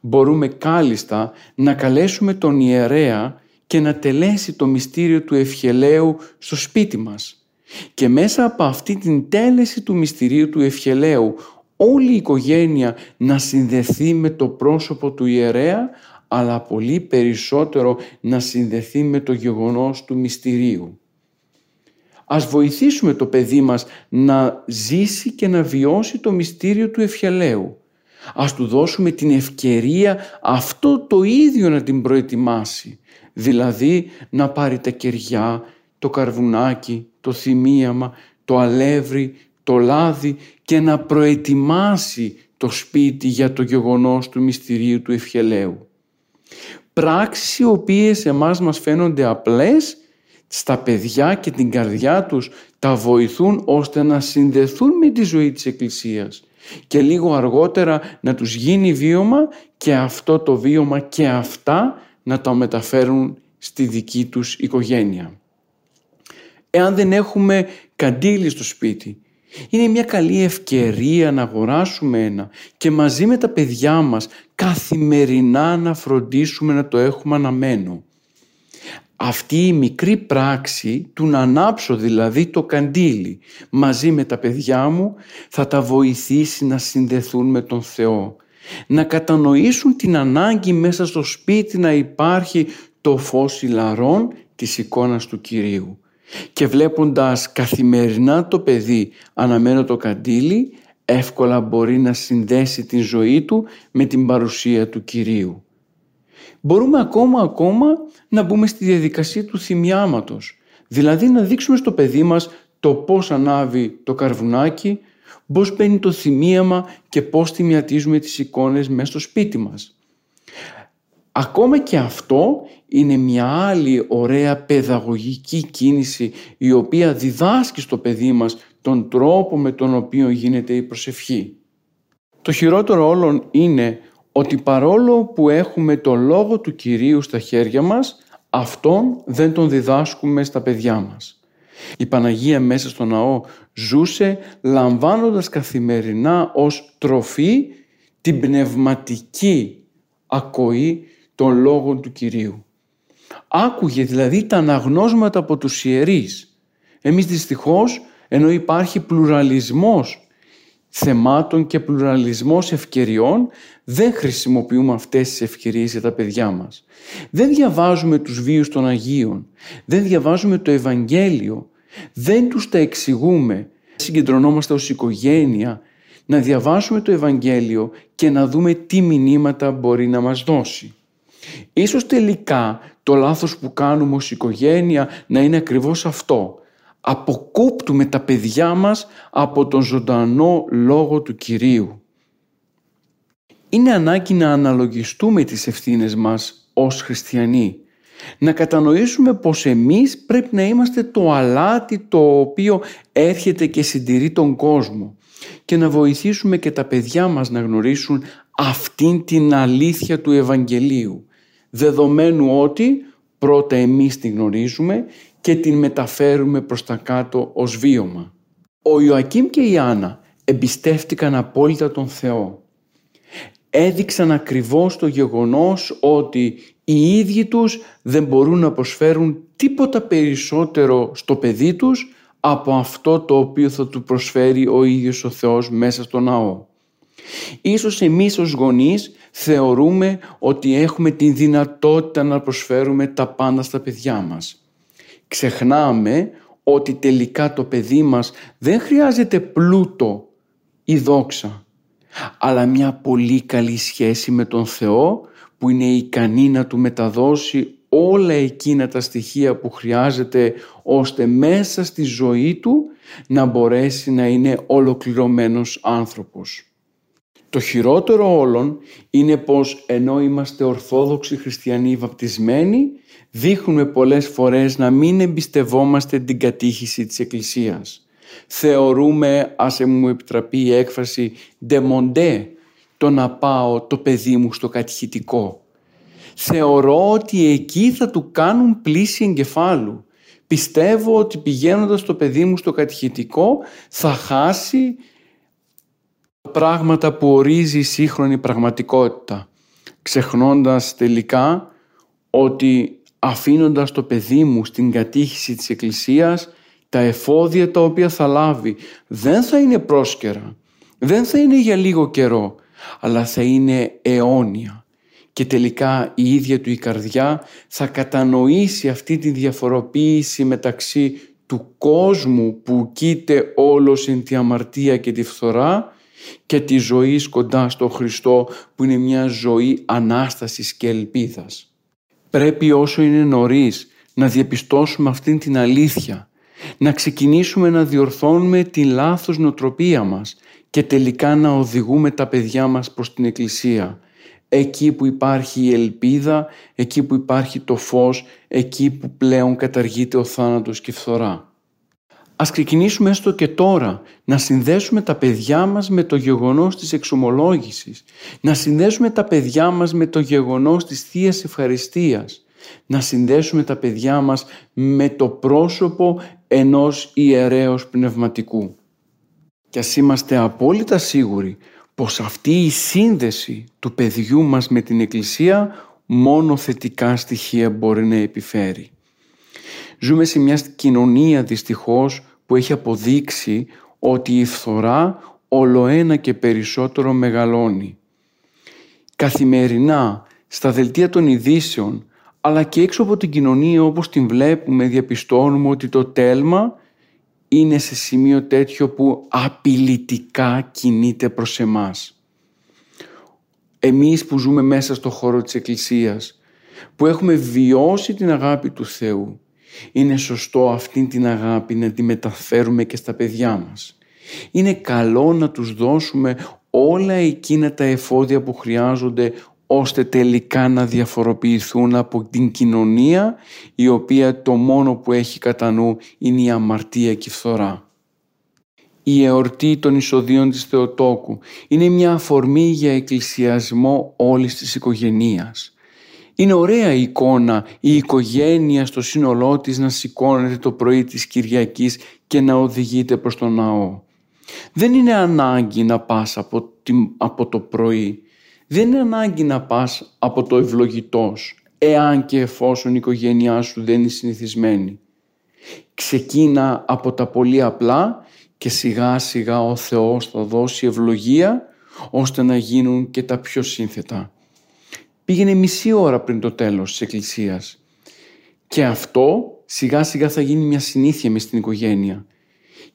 Μπορούμε κάλλιστα να καλέσουμε τον ιερέα και να τελέσει το μυστήριο του ευχελαίου στο σπίτι μας. Και μέσα από αυτή την τέλεση του μυστηρίου του ευχελαίου όλη η οικογένεια να συνδεθεί με το πρόσωπο του ιερέα αλλά πολύ περισσότερο να συνδεθεί με το γεγονός του μυστηρίου. Ας βοηθήσουμε το παιδί μας να ζήσει και να βιώσει το μυστήριο του ευχελαίου. Ας του δώσουμε την ευκαιρία αυτό το ίδιο να την προετοιμάσει δηλαδή να πάρει τα κεριά, το καρβουνάκι, το θυμίαμα, το αλεύρι, το λάδι και να προετοιμάσει το σπίτι για το γεγονός του μυστηρίου του ευχελαίου. Πράξεις οι οποίες εμάς μας φαίνονται απλές, στα παιδιά και την καρδιά τους τα βοηθούν ώστε να συνδεθούν με τη ζωή της Εκκλησίας και λίγο αργότερα να τους γίνει βίωμα και αυτό το βίωμα και αυτά να το μεταφέρουν στη δική τους οικογένεια. Εάν δεν έχουμε καντήλι στο σπίτι, είναι μια καλή ευκαιρία να αγοράσουμε ένα και μαζί με τα παιδιά μας καθημερινά να φροντίσουμε να το έχουμε αναμένο. Αυτή η μικρή πράξη του να ανάψω δηλαδή το καντήλι μαζί με τα παιδιά μου θα τα βοηθήσει να συνδεθούν με τον Θεό να κατανοήσουν την ανάγκη μέσα στο σπίτι να υπάρχει το φως ηλαρών της εικόνας του Κυρίου. Και βλέποντας καθημερινά το παιδί αναμένο το καντήλι, εύκολα μπορεί να συνδέσει την ζωή του με την παρουσία του Κυρίου. Μπορούμε ακόμα ακόμα να μπούμε στη διαδικασία του θυμιάματος, δηλαδή να δείξουμε στο παιδί μας το πώς ανάβει το καρβουνάκι, πώς μπαίνει το θυμίαμα και πώς θυμιατίζουμε τις εικόνες μέσα στο σπίτι μας. Ακόμα και αυτό είναι μια άλλη ωραία παιδαγωγική κίνηση η οποία διδάσκει στο παιδί μας τον τρόπο με τον οποίο γίνεται η προσευχή. Το χειρότερο όλων είναι ότι παρόλο που έχουμε το Λόγο του Κυρίου στα χέρια μας, αυτόν δεν τον διδάσκουμε στα παιδιά μας. Η Παναγία μέσα στο ναό ζούσε λαμβάνοντας καθημερινά ως τροφή την πνευματική ακοή των λόγων του Κυρίου. Άκουγε δηλαδή τα αναγνώσματα από τους ιερείς. Εμείς δυστυχώς, ενώ υπάρχει πλουραλισμός θεμάτων και πλουραλισμός ευκαιριών, δεν χρησιμοποιούμε αυτές τις ευκαιρίες για τα παιδιά μας. Δεν διαβάζουμε τους βίους των Αγίων, δεν διαβάζουμε το Ευαγγέλιο, δεν τους τα εξηγούμε. Συγκεντρωνόμαστε ως οικογένεια να διαβάσουμε το Ευαγγέλιο και να δούμε τι μηνύματα μπορεί να μας δώσει. Ίσως τελικά το λάθος που κάνουμε ως οικογένεια να είναι ακριβώς αυτό. Αποκόπτουμε τα παιδιά μας από τον ζωντανό λόγο του Κυρίου. Είναι ανάγκη να αναλογιστούμε τις ευθύνες μας ως χριστιανοί να κατανοήσουμε πως εμείς πρέπει να είμαστε το αλάτι το οποίο έρχεται και συντηρεί τον κόσμο και να βοηθήσουμε και τα παιδιά μας να γνωρίσουν αυτήν την αλήθεια του Ευαγγελίου δεδομένου ότι πρώτα εμείς την γνωρίζουμε και την μεταφέρουμε προς τα κάτω ως βίωμα. Ο Ιωακήμ και η Άννα εμπιστεύτηκαν απόλυτα τον Θεό. Έδειξαν ακριβώς το γεγονός ότι οι ίδιοι τους δεν μπορούν να προσφέρουν τίποτα περισσότερο στο παιδί τους από αυτό το οποίο θα του προσφέρει ο ίδιος ο Θεός μέσα στο ναό. Ίσως εμείς ως γονείς θεωρούμε ότι έχουμε την δυνατότητα να προσφέρουμε τα πάντα στα παιδιά μας. Ξεχνάμε ότι τελικά το παιδί μας δεν χρειάζεται πλούτο ή δόξα, αλλά μια πολύ καλή σχέση με τον Θεό που είναι ικανή να του μεταδώσει όλα εκείνα τα στοιχεία που χρειάζεται ώστε μέσα στη ζωή του να μπορέσει να είναι ολοκληρωμένος άνθρωπος. Το χειρότερο όλων είναι πως ενώ είμαστε ορθόδοξοι χριστιανοί βαπτισμένοι δείχνουμε πολλές φορές να μην εμπιστευόμαστε την κατήχηση της Εκκλησίας. Θεωρούμε, ας μου επιτραπεί η έκφραση, «demondé» το να πάω το παιδί μου στο κατηχητικό. Θεωρώ ότι εκεί θα του κάνουν πλήση εγκεφάλου. Πιστεύω ότι πηγαίνοντας το παιδί μου στο κατηχητικό θα χάσει πράγματα που ορίζει η σύγχρονη πραγματικότητα. Ξεχνώντας τελικά ότι αφήνοντας το παιδί μου στην κατήχηση της Εκκλησίας τα εφόδια τα οποία θα λάβει δεν θα είναι πρόσκαιρα, δεν θα είναι για λίγο καιρό, αλλά θα είναι αιώνια. Και τελικά η ίδια του η καρδιά θα κατανοήσει αυτή τη διαφοροποίηση μεταξύ του κόσμου που κείται όλος εν τη αμαρτία και τη φθορά και τη ζωή κοντά στο Χριστό που είναι μια ζωή Ανάστασης και ελπίδας. Πρέπει όσο είναι νωρίς να διαπιστώσουμε αυτήν την αλήθεια, να ξεκινήσουμε να διορθώνουμε τη λάθος νοτροπία μας και τελικά να οδηγούμε τα παιδιά μας προς την Εκκλησία. Εκεί που υπάρχει η ελπίδα, εκεί που υπάρχει το φως, εκεί που πλέον καταργείται ο θάνατος και η φθορά. Ας ξεκινήσουμε έστω και τώρα να συνδέσουμε τα παιδιά μας με το γεγονός της εξομολόγησης, να συνδέσουμε τα παιδιά μας με το γεγονός της Θείας Ευχαριστίας, να συνδέσουμε τα παιδιά μας με το πρόσωπο ενός ιερέως πνευματικού. Και ας είμαστε απόλυτα σίγουροι πως αυτή η σύνδεση του παιδιού μας με την Εκκλησία μόνο θετικά στοιχεία μπορεί να επιφέρει. Ζούμε σε μια κοινωνία δυστυχώς που έχει αποδείξει ότι η φθορά ολοένα και περισσότερο μεγαλώνει. Καθημερινά στα δελτία των ειδήσεων αλλά και έξω από την κοινωνία όπως την βλέπουμε διαπιστώνουμε ότι το τέλμα είναι σε σημείο τέτοιο που απειλητικά κινείται προς εμάς. Εμείς που ζούμε μέσα στο χώρο της Εκκλησίας, που έχουμε βιώσει την αγάπη του Θεού, είναι σωστό αυτήν την αγάπη να τη μεταφέρουμε και στα παιδιά μας. Είναι καλό να τους δώσουμε όλα εκείνα τα εφόδια που χρειάζονται ώστε τελικά να διαφοροποιηθούν από την κοινωνία η οποία το μόνο που έχει κατά νου είναι η αμαρτία και η φθορά. Η εορτή των εισοδείων της Θεοτόκου είναι μια αφορμή για εκκλησιασμό όλης της οικογενείας. Είναι ωραία η εικόνα η οικογένεια στο σύνολό της να σηκώνεται το πρωί της Κυριακής και να οδηγείται προς τον ναό. Δεν είναι ανάγκη να πας από, από το πρωί. Δεν είναι ανάγκη να πας από το ευλογητός, εάν και εφόσον η οικογένειά σου δεν είναι συνηθισμένη. Ξεκίνα από τα πολύ απλά και σιγά σιγά ο Θεός θα δώσει ευλογία ώστε να γίνουν και τα πιο σύνθετα πήγαινε μισή ώρα πριν το τέλος της εκκλησίας. Και αυτό σιγά σιγά θα γίνει μια συνήθεια μες στην οικογένεια.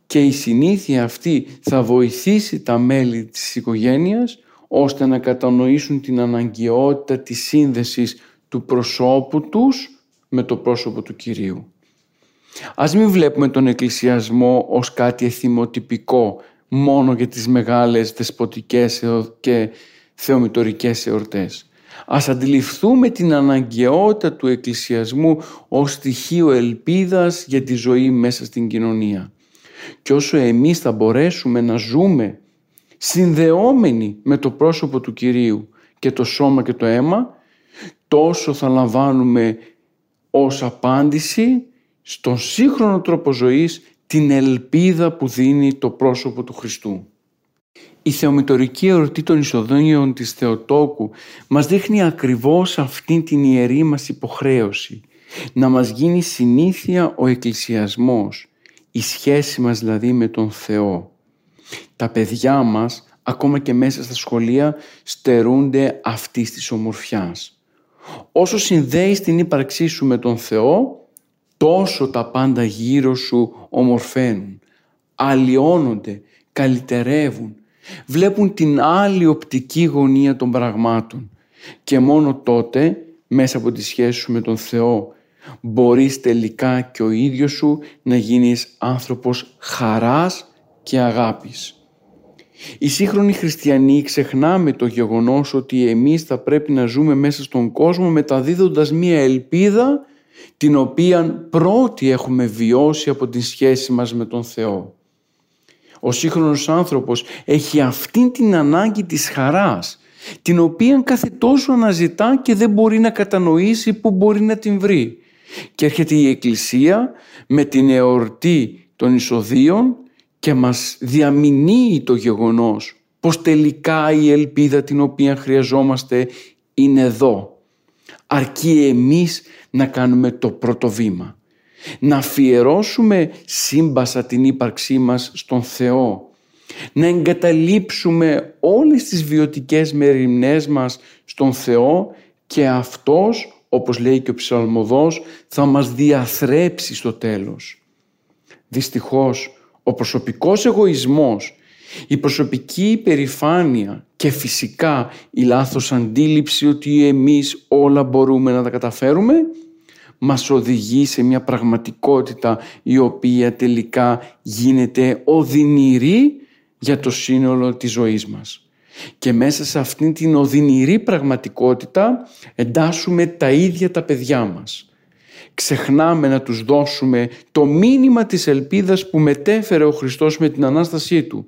Και η συνήθεια αυτή θα βοηθήσει τα μέλη της οικογένειας ώστε να κατανοήσουν την αναγκαιότητα της σύνδεσης του προσώπου τους με το πρόσωπο του Κυρίου. Ας μην βλέπουμε τον εκκλησιασμό ως κάτι εθιμοτυπικό μόνο για τις μεγάλες δεσποτικές και θεομητορικές εορτές. Ας αντιληφθούμε την αναγκαιότητα του εκκλησιασμού ως στοιχείο ελπίδας για τη ζωή μέσα στην κοινωνία. Και όσο εμείς θα μπορέσουμε να ζούμε συνδεόμενοι με το πρόσωπο του Κυρίου και το σώμα και το αίμα, τόσο θα λαμβάνουμε ως απάντηση στον σύγχρονο τρόπο ζωής την ελπίδα που δίνει το πρόσωπο του Χριστού. Η θεομητορική εορτή των εισοδόνιων της Θεοτόκου μας δείχνει ακριβώς αυτήν την ιερή μας υποχρέωση να μας γίνει συνήθεια ο εκκλησιασμός, η σχέση μας δηλαδή με τον Θεό. Τα παιδιά μας, ακόμα και μέσα στα σχολεία, στερούνται αυτής της ομορφιάς. Όσο συνδέεις την ύπαρξή σου με τον Θεό, τόσο τα πάντα γύρω σου ομορφαίνουν, αλλοιώνονται, καλυτερεύουν, βλέπουν την άλλη οπτική γωνία των πραγμάτων και μόνο τότε μέσα από τη σχέση σου με τον Θεό μπορείς τελικά και ο ίδιος σου να γίνεις άνθρωπος χαράς και αγάπης. Οι σύγχρονοι χριστιανοί ξεχνάμε το γεγονός ότι εμείς θα πρέπει να ζούμε μέσα στον κόσμο μεταδίδοντας μία ελπίδα την οποία πρώτη έχουμε βιώσει από τη σχέση μας με τον Θεό. Ο σύγχρονος άνθρωπος έχει αυτήν την ανάγκη της χαράς, την οποία κάθε τόσο αναζητά και δεν μπορεί να κατανοήσει που μπορεί να την βρει. Και έρχεται η Εκκλησία με την εορτή των εισοδείων και μας διαμηνύει το γεγονός πως τελικά η ελπίδα την οποία χρειαζόμαστε είναι εδώ. Αρκεί εμείς να κάνουμε το πρώτο βήμα να αφιερώσουμε σύμπασα την ύπαρξή μας στον Θεό, να εγκαταλείψουμε όλες τις βιωτικές μεριμνές μας στον Θεό και Αυτός, όπως λέει και ο ψαλμοδός, θα μας διαθρέψει στο τέλος. Δυστυχώς, ο προσωπικός εγωισμός, η προσωπική υπερηφάνεια και φυσικά η λάθος αντίληψη ότι εμείς όλα μπορούμε να τα καταφέρουμε μας οδηγεί σε μια πραγματικότητα η οποία τελικά γίνεται οδυνηρή για το σύνολο της ζωής μας. Και μέσα σε αυτήν την οδυνηρή πραγματικότητα εντάσσουμε τα ίδια τα παιδιά μας. Ξεχνάμε να τους δώσουμε το μήνυμα της ελπίδας που μετέφερε ο Χριστός με την Ανάστασή Του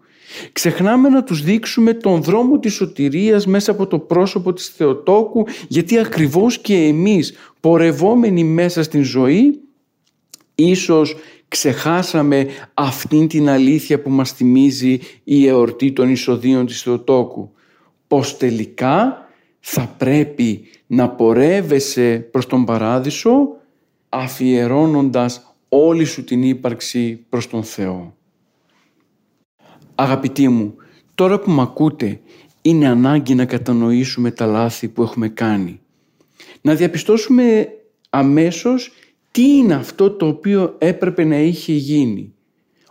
Ξεχνάμε να τους δείξουμε τον δρόμο της σωτηρίας μέσα από το πρόσωπο της Θεοτόκου γιατί ακριβώς και εμείς πορευόμενοι μέσα στην ζωή ίσως ξεχάσαμε αυτήν την αλήθεια που μας θυμίζει η εορτή των εισοδείων της Θεοτόκου. Πως τελικά θα πρέπει να πορεύεσαι προς τον Παράδεισο αφιερώνοντας όλη σου την ύπαρξη προς τον Θεό. Αγαπητοί μου, τώρα που με ακούτε, είναι ανάγκη να κατανοήσουμε τα λάθη που έχουμε κάνει. Να διαπιστώσουμε αμέσως τι είναι αυτό το οποίο έπρεπε να είχε γίνει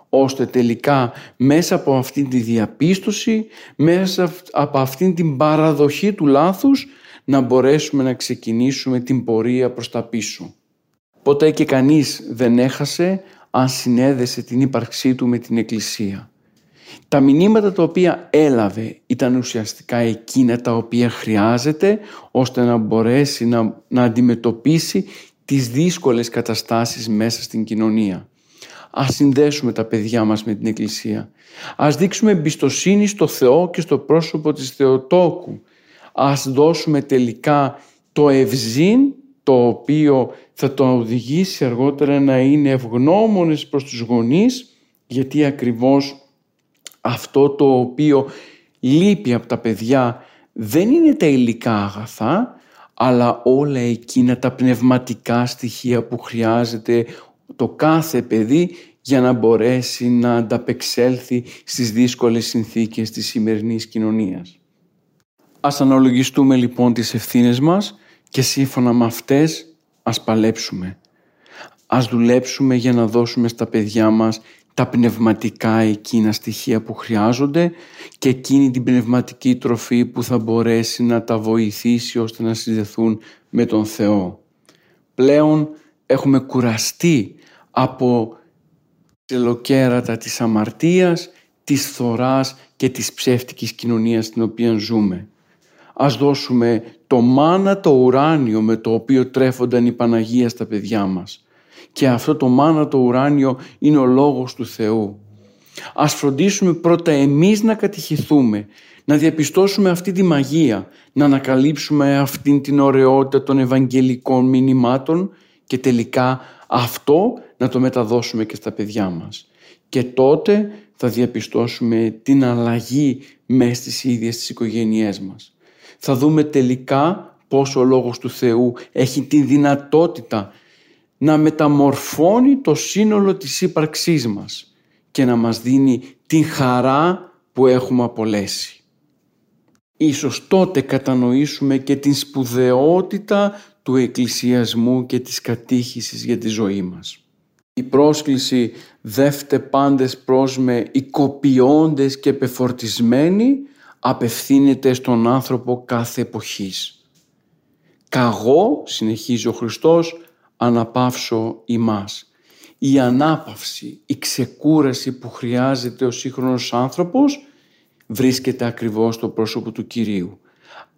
ώστε τελικά μέσα από αυτή τη διαπίστωση, μέσα από αυτή την παραδοχή του λάθους να μπορέσουμε να ξεκινήσουμε την πορεία προς τα πίσω. Ποτέ και κανείς δεν έχασε αν συνέδεσε την ύπαρξή του με την Εκκλησία. Τα μηνύματα τα οποία έλαβε ήταν ουσιαστικά εκείνα τα οποία χρειάζεται ώστε να μπορέσει να, να αντιμετωπίσει τις δύσκολες καταστάσεις μέσα στην κοινωνία. Ας συνδέσουμε τα παιδιά μας με την Εκκλησία. Ας δείξουμε εμπιστοσύνη στο Θεό και στο πρόσωπο της Θεοτόκου. Ας δώσουμε τελικά το ευζήν το οποίο θα το οδηγήσει αργότερα να είναι ευγνώμονες προς τους γονείς γιατί ακριβώς αυτό το οποίο λείπει από τα παιδιά δεν είναι τα υλικά αγαθά, αλλά όλα εκείνα τα πνευματικά στοιχεία που χρειάζεται το κάθε παιδί για να μπορέσει να ανταπεξέλθει στις δύσκολες συνθήκες της σημερινής κοινωνίας. Ας αναλογιστούμε λοιπόν τις ευθύνες μας και σύμφωνα με αυτές ας παλέψουμε. Ας δουλέψουμε για να δώσουμε στα παιδιά μας τα πνευματικά εκείνα στοιχεία που χρειάζονται και εκείνη την πνευματική τροφή που θα μπορέσει να τα βοηθήσει ώστε να συνδεθούν με τον Θεό. Πλέον έχουμε κουραστεί από τελοκέρατα της αμαρτίας, της θωράς και της ψεύτικης κοινωνίας στην οποία ζούμε. Ας δώσουμε το μάνα το ουράνιο με το οποίο τρέφονταν η Παναγία στα παιδιά μας και αυτό το μάνα το ουράνιο είναι ο λόγος του Θεού. Ας φροντίσουμε πρώτα εμείς να κατηχηθούμε, να διαπιστώσουμε αυτή τη μαγεία, να ανακαλύψουμε αυτή την ωραιότητα των ευαγγελικών μηνυμάτων και τελικά αυτό να το μεταδώσουμε και στα παιδιά μας. Και τότε θα διαπιστώσουμε την αλλαγή μέσα στις ίδιες τις οικογένειές μας. Θα δούμε τελικά πώς ο Λόγος του Θεού έχει τη δυνατότητα να μεταμορφώνει το σύνολο της ύπαρξής μας και να μας δίνει την χαρά που έχουμε απολέσει. Ίσως τότε κατανοήσουμε και την σπουδαιότητα του εκκλησιασμού και της κατήχησης για τη ζωή μας. Η πρόσκληση «δεύτε πάντες προς με οικοποιώντες και πεφορτισμένοι» απευθύνεται στον άνθρωπο κάθε εποχής. «Καγώ», συνεχίζει ο Χριστός, «αναπαύσω ημάς». Η ανάπαυση, η ξεκούραση που χρειάζεται ο σύγχρονος άνθρωπος βρίσκεται ακριβώς στο πρόσωπο του Κυρίου.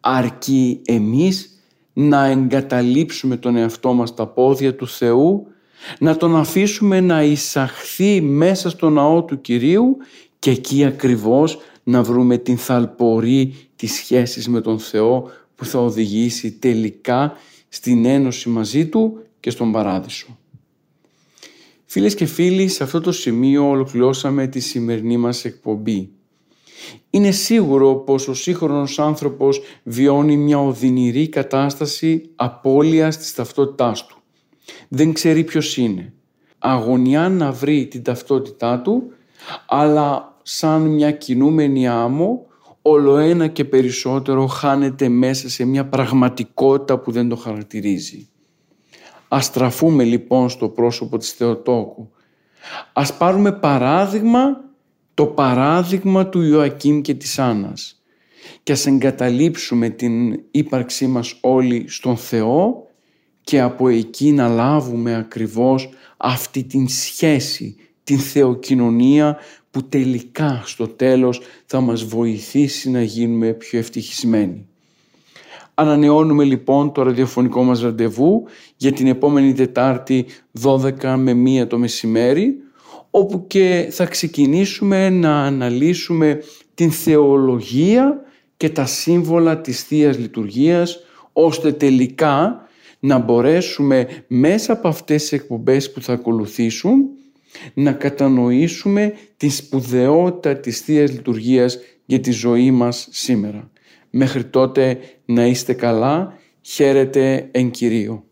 Αρκεί εμείς να εγκαταλείψουμε τον εαυτό μας τα πόδια του Θεού, να τον αφήσουμε να εισαχθεί μέσα στο ναό του Κυρίου και εκεί ακριβώς να βρούμε την θαλπορή της σχέσης με τον Θεό που θα οδηγήσει τελικά στην ένωση μαζί Του και στον Παράδεισο. Φίλες και φίλοι, σε αυτό το σημείο ολοκληρώσαμε τη σημερινή μας εκπομπή. Είναι σίγουρο πως ο σύγχρονος άνθρωπος βιώνει μια οδυνηρή κατάσταση απώλειας της ταυτότητάς του. Δεν ξέρει ποιος είναι. Αγωνιά να βρει την ταυτότητά του, αλλά σαν μια κινούμενη άμμο, όλο ένα και περισσότερο χάνεται μέσα σε μια πραγματικότητα που δεν το χαρακτηρίζει. Ας στραφούμε λοιπόν στο πρόσωπο της Θεοτόκου. Ας πάρουμε παράδειγμα το παράδειγμα του Ιωακήμ και της Άννας και ας εγκαταλείψουμε την ύπαρξή μας όλοι στον Θεό και από εκεί να λάβουμε ακριβώς αυτή την σχέση, την θεοκοινωνία που τελικά στο τέλος θα μας βοηθήσει να γίνουμε πιο ευτυχισμένοι. Ανανεώνουμε λοιπόν το ραδιοφωνικό μας ραντεβού για την επόμενη Τετάρτη 12 με 1 το μεσημέρι όπου και θα ξεκινήσουμε να αναλύσουμε την θεολογία και τα σύμβολα της Θείας Λειτουργίας ώστε τελικά να μπορέσουμε μέσα από αυτές τις εκπομπές που θα ακολουθήσουν να κατανοήσουμε τη σπουδαιότητα της Θείας Λειτουργίας για τη ζωή μας σήμερα. Μέχρι τότε να είστε καλά, χαίρετε εν Κυρίω.